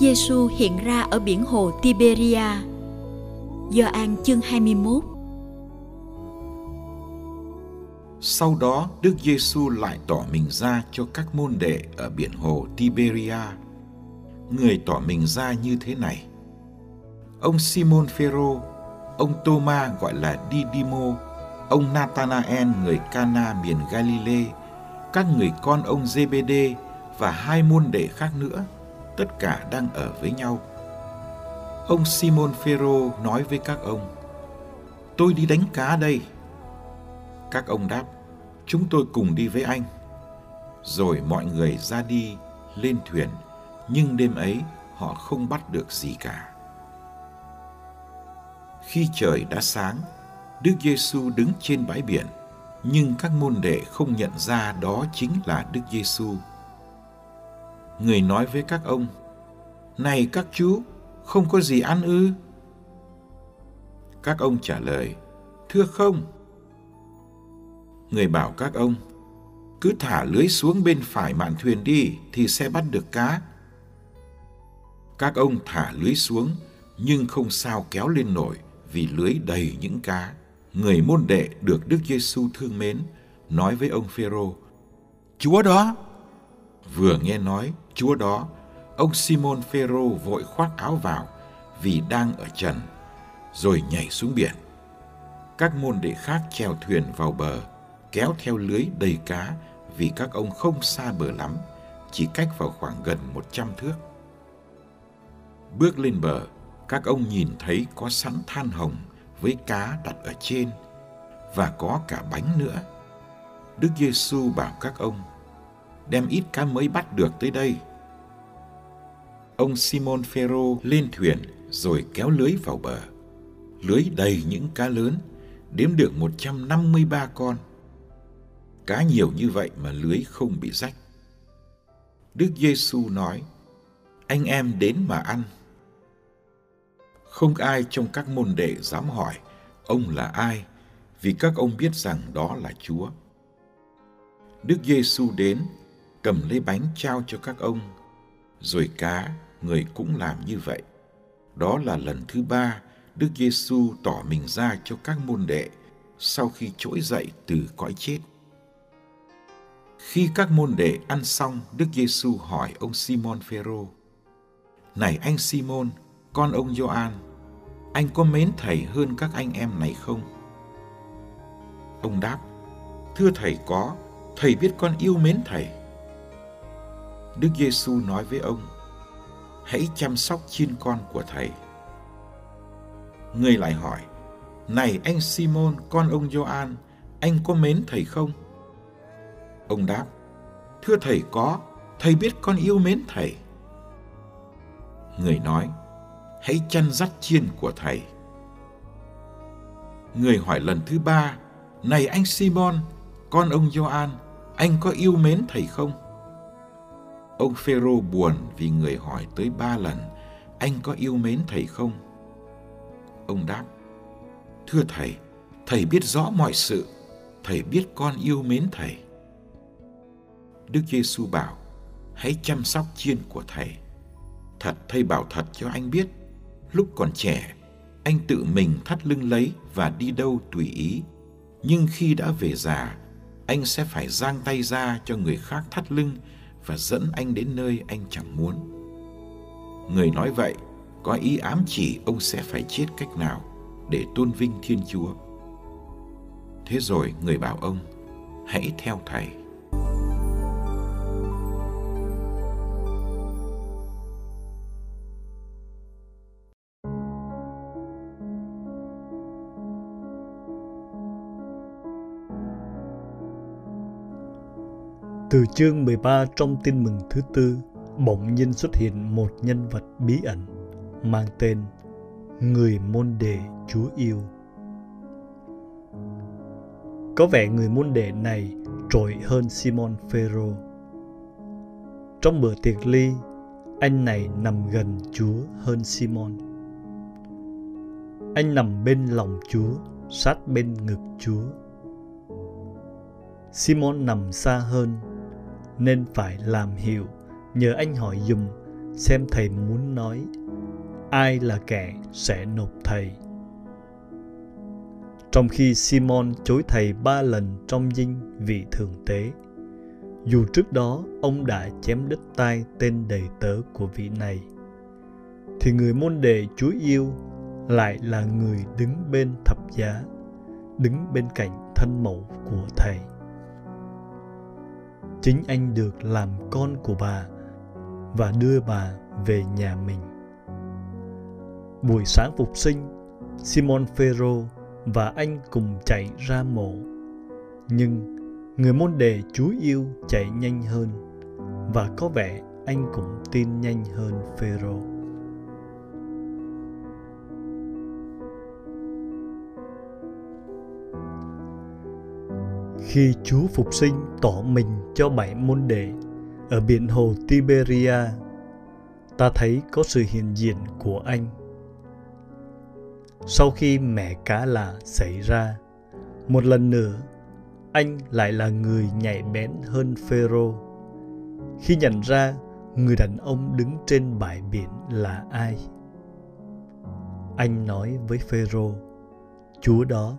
Giêsu hiện ra ở biển hồ Tiberia. Gioan chương 21 Sau đó, Đức Giêsu lại tỏ mình ra cho các môn đệ ở biển hồ Tiberia. Người tỏ mình ra như thế này. Ông Simon Phêrô, ông Thomas gọi là Didimo, ông Nathanael người Cana miền Galilee, các người con ông Zebede và hai môn đệ khác nữa – tất cả đang ở với nhau. Ông Simon Phêrô nói với các ông: "Tôi đi đánh cá đây." Các ông đáp: "Chúng tôi cùng đi với anh." Rồi mọi người ra đi lên thuyền, nhưng đêm ấy họ không bắt được gì cả. Khi trời đã sáng, Đức Giêsu đứng trên bãi biển, nhưng các môn đệ không nhận ra đó chính là Đức Giêsu người nói với các ông, Này các chú, không có gì ăn ư? Các ông trả lời, Thưa không. Người bảo các ông, cứ thả lưới xuống bên phải mạn thuyền đi thì sẽ bắt được cá. Các ông thả lưới xuống nhưng không sao kéo lên nổi vì lưới đầy những cá. Người môn đệ được Đức Giêsu thương mến nói với ông Phêrô: "Chúa đó!" Vừa nghe nói, Chúa đó, ông Simon Phêrô vội khoác áo vào vì đang ở trần, rồi nhảy xuống biển. Các môn đệ khác chèo thuyền vào bờ, kéo theo lưới đầy cá vì các ông không xa bờ lắm, chỉ cách vào khoảng gần một trăm thước. Bước lên bờ, các ông nhìn thấy có sẵn than hồng với cá đặt ở trên và có cả bánh nữa. Đức Giêsu bảo các ông đem ít cá mới bắt được tới đây ông Simon Ferro lên thuyền rồi kéo lưới vào bờ. Lưới đầy những cá lớn, đếm được 153 con. Cá nhiều như vậy mà lưới không bị rách. Đức Giêsu nói: "Anh em đến mà ăn." Không ai trong các môn đệ dám hỏi ông là ai, vì các ông biết rằng đó là Chúa. Đức Giêsu đến, cầm lấy bánh trao cho các ông, rồi cá người cũng làm như vậy. Đó là lần thứ ba Đức Giêsu tỏ mình ra cho các môn đệ sau khi trỗi dậy từ cõi chết. Khi các môn đệ ăn xong, Đức Giêsu hỏi ông Simon Phêrô: "Này anh Simon, con ông Gioan, anh có mến thầy hơn các anh em này không?" Ông đáp: "Thưa thầy có, thầy biết con yêu mến thầy." Đức Giêsu nói với ông: hãy chăm sóc chiên con của thầy. Người lại hỏi, này anh Simon, con ông Gioan, anh có mến thầy không? Ông đáp, thưa thầy có, thầy biết con yêu mến thầy. Người nói, hãy chăn dắt chiên của thầy. Người hỏi lần thứ ba, này anh Simon, con ông Gioan, anh có yêu mến thầy không? Ông Phêrô buồn vì người hỏi tới ba lần, anh có yêu mến thầy không? Ông đáp, thưa thầy, thầy biết rõ mọi sự, thầy biết con yêu mến thầy. Đức Giêsu bảo, hãy chăm sóc chiên của thầy. Thật thầy bảo thật cho anh biết, lúc còn trẻ, anh tự mình thắt lưng lấy và đi đâu tùy ý. Nhưng khi đã về già, anh sẽ phải giang tay ra cho người khác thắt lưng và dẫn anh đến nơi anh chẳng muốn. Người nói vậy có ý ám chỉ ông sẽ phải chết cách nào để tôn vinh Thiên Chúa. Thế rồi người bảo ông, hãy theo thầy. Từ chương 13 trong tin mừng thứ tư, bỗng nhiên xuất hiện một nhân vật bí ẩn mang tên Người môn đệ Chúa yêu. Có vẻ người môn đệ này trội hơn Simon Phêrô. Trong bữa tiệc ly, anh này nằm gần Chúa hơn Simon. Anh nằm bên lòng Chúa, sát bên ngực Chúa. Simon nằm xa hơn nên phải làm hiệu. Nhờ anh hỏi dùm, xem thầy muốn nói, ai là kẻ sẽ nộp thầy. Trong khi simon chối thầy ba lần trong dinh vị thường tế, dù trước đó ông đã chém đứt tay tên đầy tớ của vị này, thì người môn đệ chúa yêu lại là người đứng bên thập giá, đứng bên cạnh thân mẫu của thầy chính anh được làm con của bà và đưa bà về nhà mình. Buổi sáng phục sinh, Simon Phêrô và anh cùng chạy ra mộ. Nhưng người môn đệ Chúa yêu chạy nhanh hơn và có vẻ anh cũng tin nhanh hơn Phêrô. Khi Chúa phục sinh tỏ mình cho bảy môn đệ ở biển hồ Tiberia, ta thấy có sự hiện diện của anh. Sau khi mẹ cá lạ xảy ra, một lần nữa, anh lại là người nhạy bén hơn Phêrô khi nhận ra người đàn ông đứng trên bãi biển là ai. Anh nói với Phêrô, Chúa đó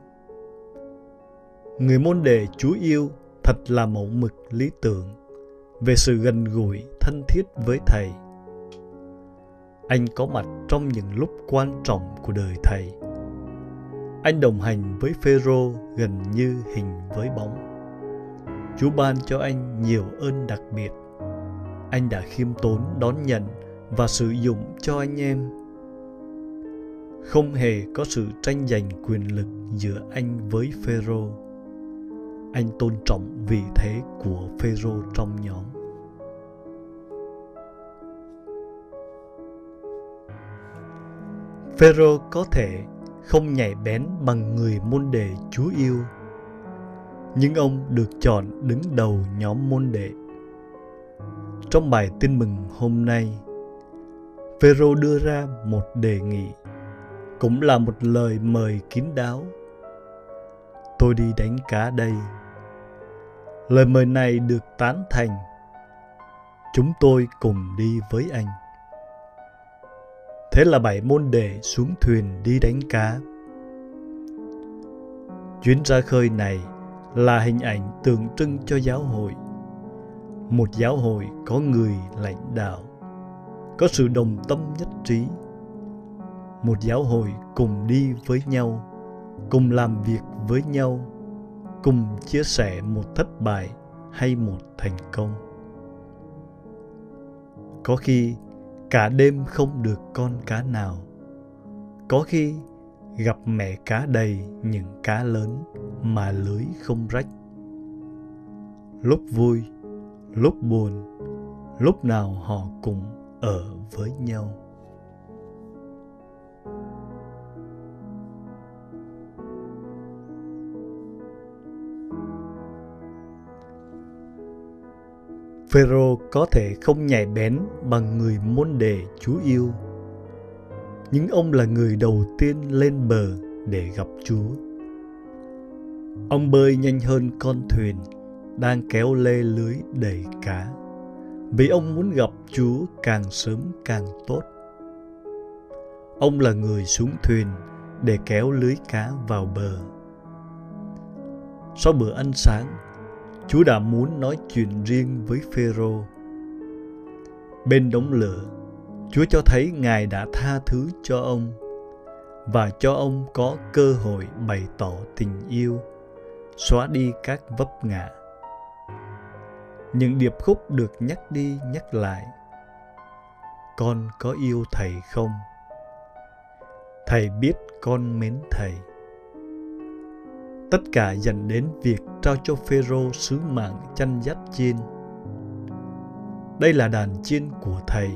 người môn đệ Chúa yêu thật là mẫu mực lý tưởng về sự gần gũi thân thiết với thầy. Anh có mặt trong những lúc quan trọng của đời thầy. Anh đồng hành với Phêrô gần như hình với bóng. Chúa ban cho anh nhiều ơn đặc biệt. Anh đã khiêm tốn đón nhận và sử dụng cho anh em. Không hề có sự tranh giành quyền lực giữa anh với Phêrô anh tôn trọng vị thế của Phêrô trong nhóm. Phêrô có thể không nhảy bén bằng người môn đệ Chúa yêu, nhưng ông được chọn đứng đầu nhóm môn đệ. Trong bài tin mừng hôm nay, Phêrô đưa ra một đề nghị, cũng là một lời mời kín đáo. Tôi đi đánh cá đây lời mời này được tán thành. Chúng tôi cùng đi với anh. Thế là bảy môn đệ xuống thuyền đi đánh cá. Chuyến ra khơi này là hình ảnh tượng trưng cho giáo hội. Một giáo hội có người lãnh đạo, có sự đồng tâm nhất trí. Một giáo hội cùng đi với nhau, cùng làm việc với nhau cùng chia sẻ một thất bại hay một thành công. Có khi cả đêm không được con cá nào. Có khi gặp mẹ cá đầy những cá lớn mà lưới không rách. Lúc vui, lúc buồn, lúc nào họ cũng ở với nhau. Phêrô có thể không nhạy bén bằng người môn đệ Chúa yêu, nhưng ông là người đầu tiên lên bờ để gặp Chúa. Ông bơi nhanh hơn con thuyền đang kéo lê lưới đầy cá, vì ông muốn gặp Chúa càng sớm càng tốt. Ông là người xuống thuyền để kéo lưới cá vào bờ. Sau bữa ăn sáng, Chúa đã muốn nói chuyện riêng với Phêrô. Bên đống lửa, Chúa cho thấy Ngài đã tha thứ cho ông và cho ông có cơ hội bày tỏ tình yêu, xóa đi các vấp ngã. Những điệp khúc được nhắc đi nhắc lại. Con có yêu thầy không? Thầy biết con mến thầy. Tất cả dành đến việc trao cho Phêrô sứ mạng chăn dắt chiên. Đây là đàn chiên của thầy,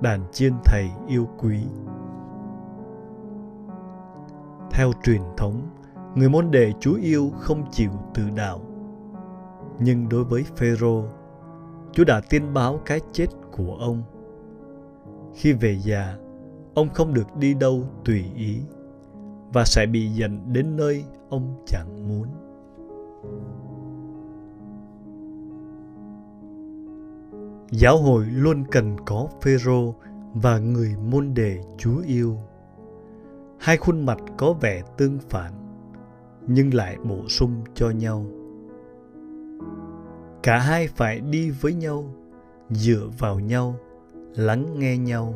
đàn chiên thầy yêu quý. Theo truyền thống, người môn đệ Chúa yêu không chịu tự đạo. Nhưng đối với Phêrô, Chúa đã tiên báo cái chết của ông. Khi về già, ông không được đi đâu tùy ý và sẽ bị dẫn đến nơi ông chẳng muốn. Giáo hội luôn cần có Phêrô và người môn đệ Chúa yêu. Hai khuôn mặt có vẻ tương phản nhưng lại bổ sung cho nhau. Cả hai phải đi với nhau, dựa vào nhau, lắng nghe nhau.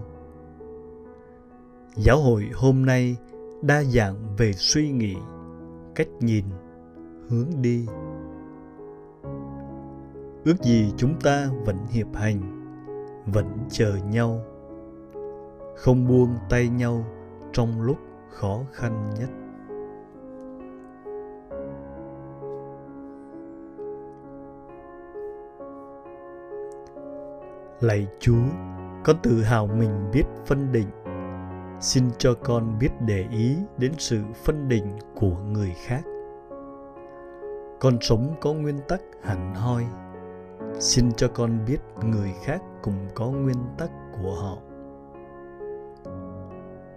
Giáo hội hôm nay đa dạng về suy nghĩ, cách nhìn, hướng đi. Ước gì chúng ta vẫn hiệp hành, vẫn chờ nhau, không buông tay nhau trong lúc khó khăn nhất. Lạy Chúa, con tự hào mình biết phân định. Xin cho con biết để ý đến sự phân định của người khác. Con sống có nguyên tắc hẳn hoi. Xin cho con biết người khác cũng có nguyên tắc của họ.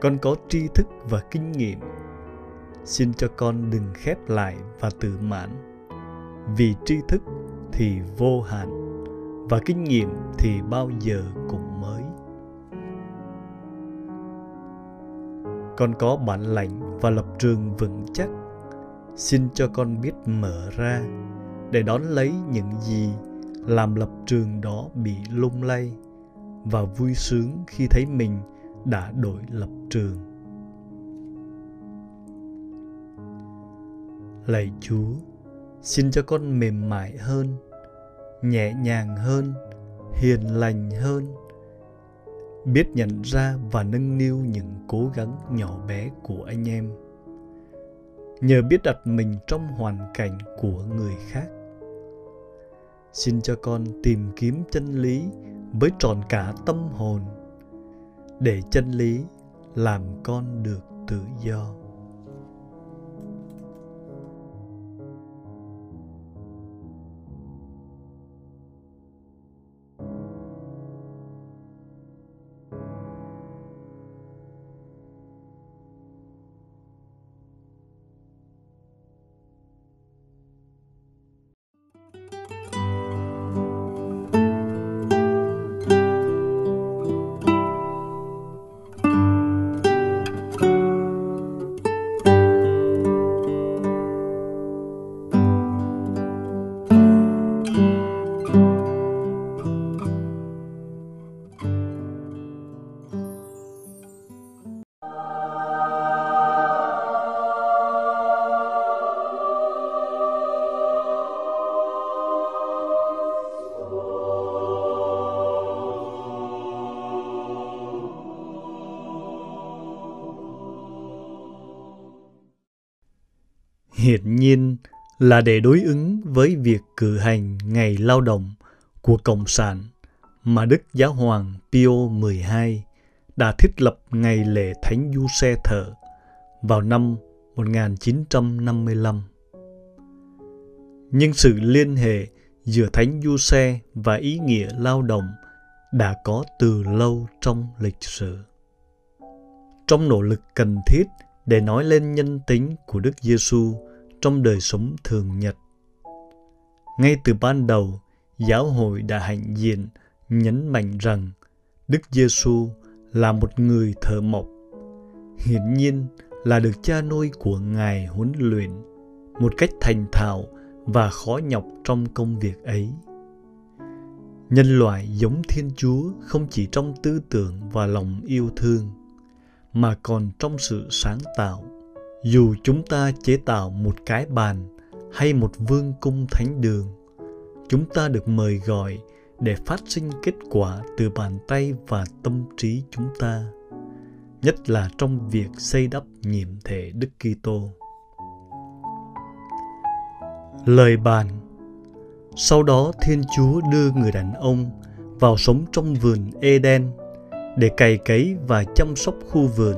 Con có tri thức và kinh nghiệm. Xin cho con đừng khép lại và tự mãn. Vì tri thức thì vô hạn và kinh nghiệm thì bao giờ cũng mới con có bản lãnh và lập trường vững chắc. Xin cho con biết mở ra, để đón lấy những gì làm lập trường đó bị lung lay, và vui sướng khi thấy mình đã đổi lập trường. Lạy chúa, xin cho con mềm mại hơn, nhẹ nhàng hơn, hiền lành hơn biết nhận ra và nâng niu những cố gắng nhỏ bé của anh em. Nhờ biết đặt mình trong hoàn cảnh của người khác. Xin cho con tìm kiếm chân lý với trọn cả tâm hồn, để chân lý làm con được tự do. Hiển nhiên là để đối ứng với việc cử hành ngày lao động của Cộng sản mà Đức Giáo Hoàng Pio XII đã thiết lập ngày lễ Thánh Du Xe Thở vào năm 1955. Nhưng sự liên hệ giữa Thánh Du Xe và ý nghĩa lao động đã có từ lâu trong lịch sử. Trong nỗ lực cần thiết để nói lên nhân tính của Đức Giêsu trong đời sống thường nhật. Ngay từ ban đầu, giáo hội đã hạnh diện nhấn mạnh rằng Đức Giêsu là một người thợ mộc. Hiển nhiên là được cha nuôi của Ngài huấn luyện một cách thành thạo và khó nhọc trong công việc ấy. nhân loại giống thiên chúa không chỉ trong tư tưởng và lòng yêu thương mà còn trong sự sáng tạo dù chúng ta chế tạo một cái bàn hay một vương cung thánh đường, chúng ta được mời gọi để phát sinh kết quả từ bàn tay và tâm trí chúng ta, nhất là trong việc xây đắp nhiệm thể Đức Kitô. Lời bàn Sau đó Thiên Chúa đưa người đàn ông vào sống trong vườn Eden để cày cấy và chăm sóc khu vườn.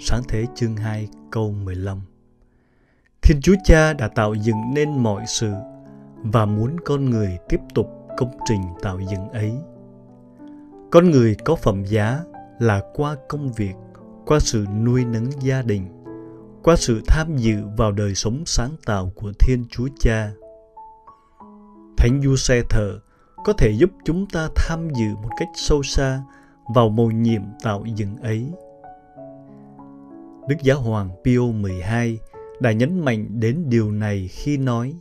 Sáng thế chương 2 câu 15 Thiên Chúa Cha đã tạo dựng nên mọi sự và muốn con người tiếp tục công trình tạo dựng ấy. Con người có phẩm giá là qua công việc, qua sự nuôi nấng gia đình, qua sự tham dự vào đời sống sáng tạo của Thiên Chúa Cha. Thánh Du Xe Thờ có thể giúp chúng ta tham dự một cách sâu xa vào mầu nhiệm tạo dựng ấy. Đức Giáo Hoàng Pio 12 đã nhấn mạnh đến điều này khi nói,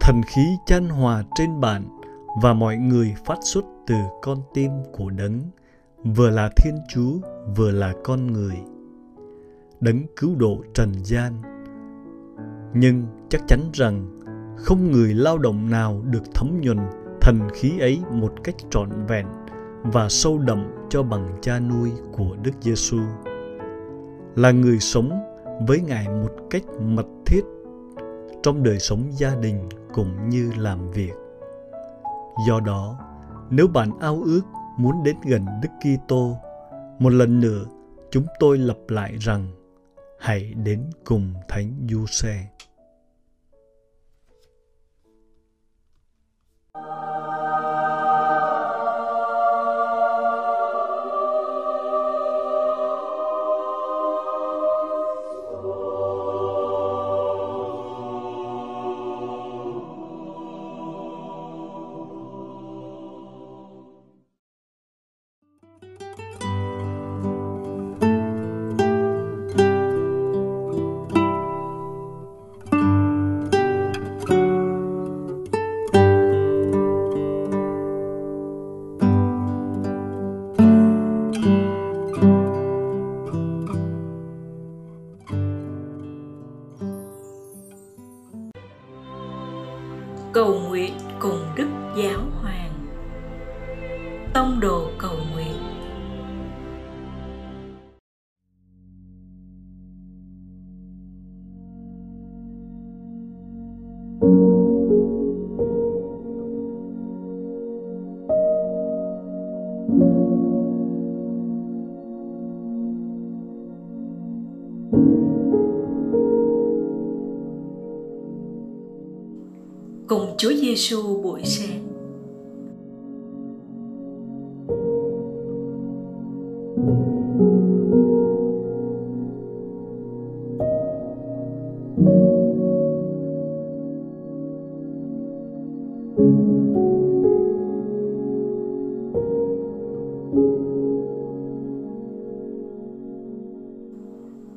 Thần khí chan hòa trên bạn và mọi người phát xuất từ con tim của đấng, vừa là thiên chúa, vừa là con người đấng cứu độ trần gian nhưng chắc chắn rằng không người lao động nào được thấm nhuần thần khí ấy một cách trọn vẹn và sâu đậm cho bằng cha nuôi của Đức Giêsu. Là người sống với Ngài một cách mật thiết trong đời sống gia đình cũng như làm việc. Do đó, nếu bạn ao ước muốn đến gần Đức Kitô, một lần nữa chúng tôi lặp lại rằng hãy đến cùng Thánh Du Xe. Giêsu buổi sáng.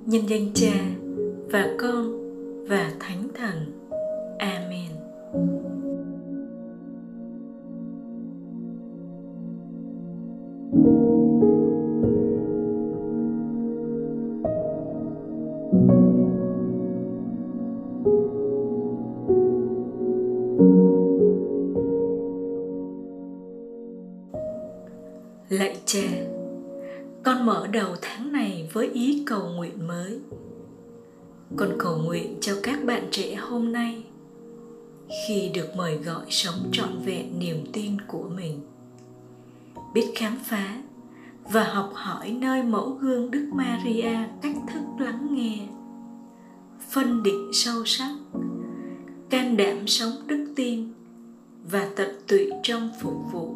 Nhân danh Cha đầu tháng này với ý cầu nguyện mới. Con cầu nguyện cho các bạn trẻ hôm nay khi được mời gọi sống trọn vẹn niềm tin của mình. Biết khám phá và học hỏi nơi mẫu gương Đức Maria cách thức lắng nghe, phân định sâu sắc, can đảm sống đức tin và tận tụy trong phục vụ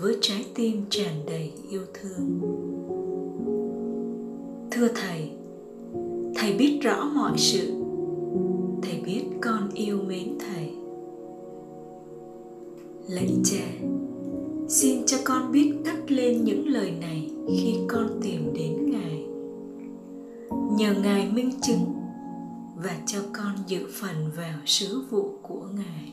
với trái tim tràn đầy yêu thương. Thưa thầy thầy biết rõ mọi sự. Thầy biết con yêu mến thầy. Lạy cha, xin cho con biết cắt lên những lời này khi con tìm đến ngài. Nhờ ngài minh chứng và cho con dự phần vào sứ vụ của ngài.